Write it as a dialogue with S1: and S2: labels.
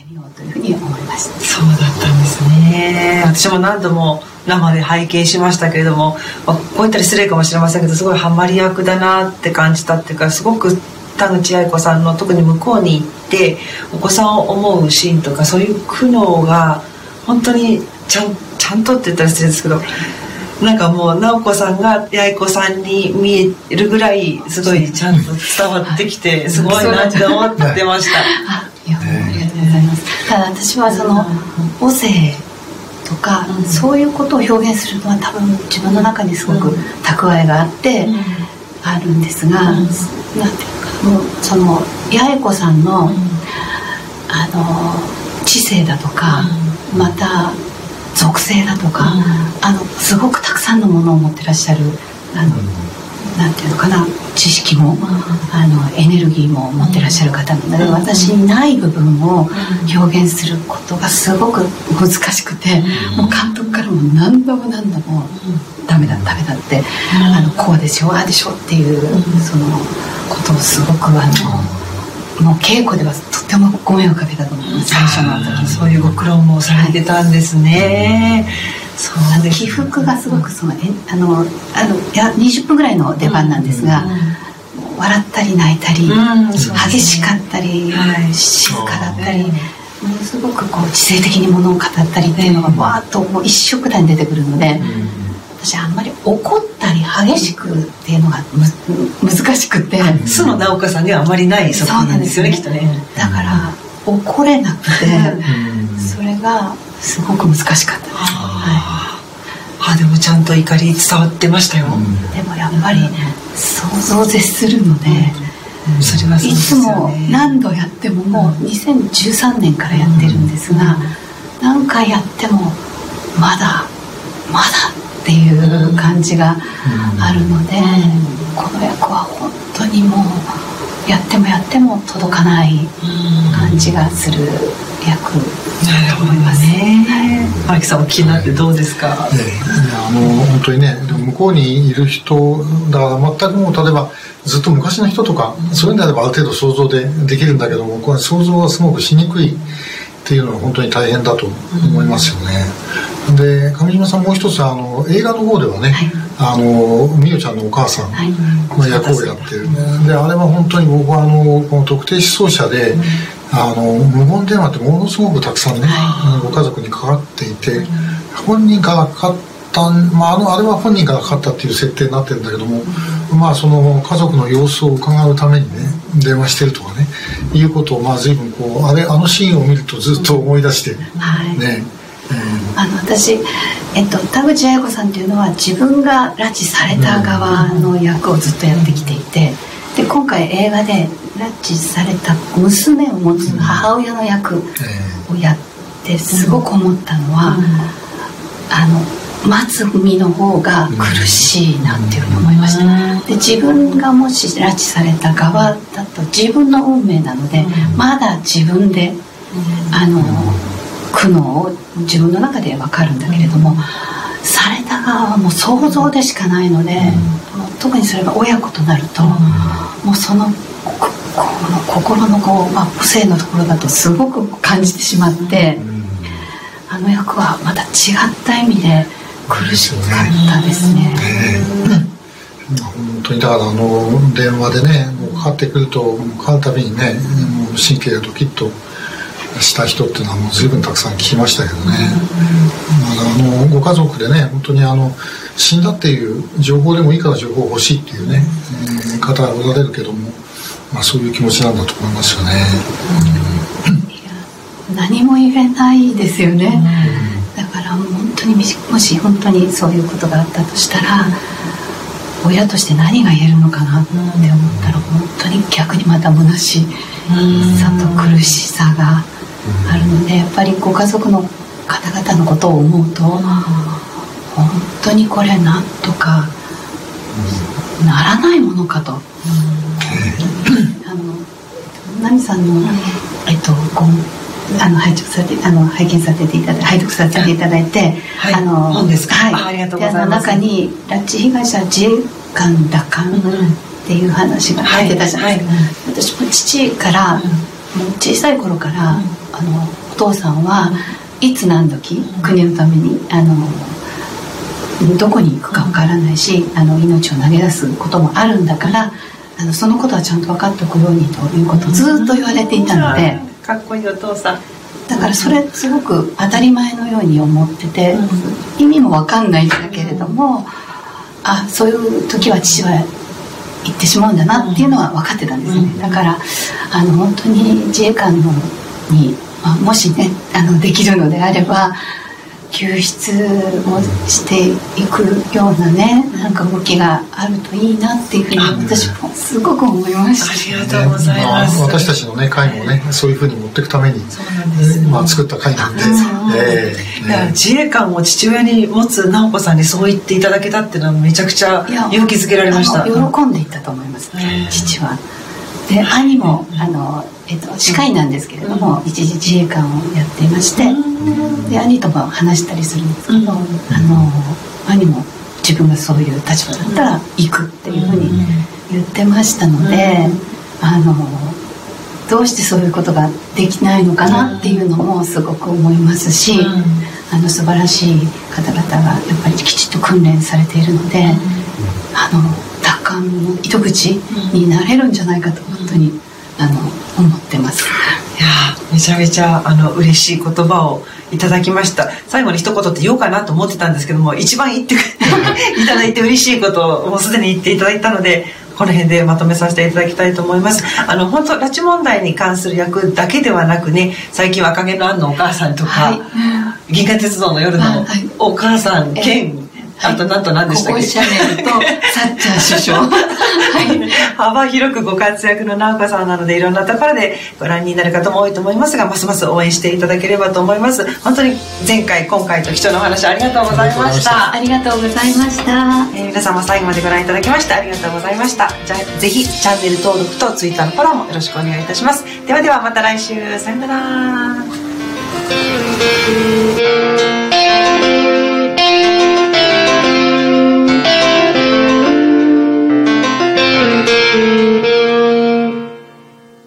S1: ってみようというふうに思いました。
S2: そうだったんですね。私も何度も生で拝見しましたけれども、まあ、こう言ったら失礼かもしれませんけどすごいハマり役だなって感じたっていうかすごく田口愛子さんの特に向こうに行ってお子さんを思うシーンとかそういう苦悩が本当にちゃんちゃんとって言ったら失礼ですけどなんかもう直子さんが八重子さんに見えるぐらいすごいちゃんと伝わってきてすごいなって思ってました。
S1: あいりがとうございます。ただ私はその母性とか、そういうことを表現するのは多分自分の中にすごく蓄えがあって、あるんですが、なんていうかもうその八重子さんの、あの知性だとか、また属性だとか、あのすごくたくさんのものを持ってらっしゃるあの、なんていうのかな知識も、あのエネルギーも持ってらっしゃる方なので、私にない部分を表現することがすごく難しくて、もう監督からも何度も何度も「ダメだダメだ」って、あのこうでしょああでしょっていう、そのことをすごくあのもう稽古ではとってもご迷惑かけたと思います最初の時に。
S2: そういうご苦労もされてたんですね。そうなんです。
S1: 起伏がすごくそのえあのあのいや20分ぐらいの出番なんですが、笑ったり泣いたり、
S2: うん。ね
S1: 激しかったり、
S2: はい
S1: 静かだったり、ものすごくこう知性的にものを語ったりっていうのがわーっともう一色単に出てくるので、私あんまり怒ったり激しくっていうのがむ難しくて、
S2: 須野直子さんにはあまりない作品なんですよ。ねきっとね。
S1: だから怒れなくて、それがすごく難しかったです。は
S2: あでもちゃんと怒り伝わってましたよ。
S1: い、でもやっぱり想像を絶するので、
S2: それはそう
S1: いつ
S2: ですよ
S1: も
S2: ね。
S1: 何度やってももう2013年からやってるんですが、何回やってもまだまだっていう感じがあるので、この役は本当にもうやってもやっても届かない感じがする役
S2: なるほどね。荒木さんも気になってどうですか？
S3: えあの本当にね向こうにいる人だから全くもう例えばずっと昔の人とかそういうんであればある程度想像でできるんだけどもこれ想像がすごくしにくいっていうのは本当に大変だと思いますよね。で上島さんもう一つあの映画の方ではね、あの美桜ちゃんのお母さん
S1: はい。
S3: の役をやってる、であれは本当に僕はあのこの特定失踪者で、あの無言電話ってものすごくたくさんね、あのご家族にかかっていて、本人からかかった、まあ、あのあれは本人からかかったっていう設定になってるんだけども、まあその家族の様子を伺うためにね電話してるとかねいうことをまあ随分こうあれあのシーンを見るとずっと思い出して、
S1: はい。
S3: ね、
S1: あの私、えっと、田口彩子さんっていうのは自分が拉致された側の役をずっとやってきていてで今回映画で拉致された娘を持つ母親の役をやってすごく思ったのは、あの待つ身の方が苦しいなっていうふうに思いました、で自分がもし拉致された側だと自分の運命なので、まだ自分で、あの苦悩を自分の中で分かるんだけれども、された側はもう想像でしかないので、特にそれが親子となると、もうその心のこう、まあ、母性のところだとすごく感じてしまって、あの役はまた違った意味で苦しかったですね。
S3: 本当にだからあの電話でねもうかかってくるとかかるたびにねもう神経がドキッとした人っていうのはもう随分たくさん聞きましたけどね、まあ、あのご家族でね本当にあの死んだっていう情報でもいいから情報欲しいっていうね、えー方がおられるけども、まあ、そういう気持ちなんだと思いますよね。
S1: 何も言えないですよね、だから本当にもし本当にそういうことがあったとしたら親として何が言えるのかなって思ったら本当に逆にまた虚しさと苦しさがあるのでやっぱりご家族の方々のことを思うと本当にこれなんとかならないものかと。あのさんの、えっと、ごあの拝聴されてあの拝見させていただい拝読させていただいて、
S2: はい
S1: あの
S2: 本ですか？
S1: はい、
S2: あありがとうございます。
S1: 中に拉致被害者自衛官打艦っていう話が入ってたじゃないですか、私も父から、もう小さい頃から、あのお父さんはいつ何時国のためにあのどこに行くか分からないしあの命を投げ出すこともあるんだからあのそのことはちゃんと分かっておくようにということをずっと言われていたので、
S2: かっこいいお父さん。
S1: だからそれすごく当たり前のように思ってて、意味も分かんないんだけれども、あそういう時は父は行ってしまうんだなっていうのは分かってたんですね、だからあの本当に自衛官のに、まあ、もしねあのできるのであれば救出をしていくようなねなんか動きがあるといいなっていうふうに私もすごく思いま
S2: した。ありがとうございます、
S3: まあ、私たちのね会もねそういうふうに持っていくためにまあ、作った会なんで、
S2: えーね、自衛官を父親に持つ直子さんにそう言っていただけたっていうのはめちゃくちゃ勇気づけられました。
S1: 喜んでいたと思います、父はで兄もあのえっと、歯科医なんですけれども、一時自衛官をやっていまして、で兄とも話したりするんですけど、あの兄も自分がそういう立場だったら行くっていうふうに言ってましたので、あのどうしてそういうことができないのかなっていうのもすごく思いますし、あの素晴らしい方々がやっぱりきちっと訓練されているので、あの奪還の糸口になれるんじゃないかと本当に。あの思ってます。
S2: いやめちゃめちゃあの嬉しい言葉をいただきました。最後に一言って言おうかなと思ってたんですけども一番言って いただいて嬉しいことをもうすでに言っていただいたのでこの辺でまとめさせていただきたいと思います。あの本当拉致問題に関する役だけではなくね最近は影のアンのお母さんとか、はい、銀河鉄道の夜のお母さん兼、あとなんと何でしたっけ？
S1: シャネルとサッチャー首相、は
S2: い、幅広くご活躍の直子さんなのでいろんなところでご覧になる方も多いと思いますがますます応援していただければと思います。本当に前回今回と貴重なお話ありがとうございました。
S1: ありがとうございました、
S2: えー、皆様最後までご覧いただきましてありがとうございました。じゃあぜひチャンネル登録と Twitter のフォローもよろしくお願いいたします。ではではまた来週。さよなら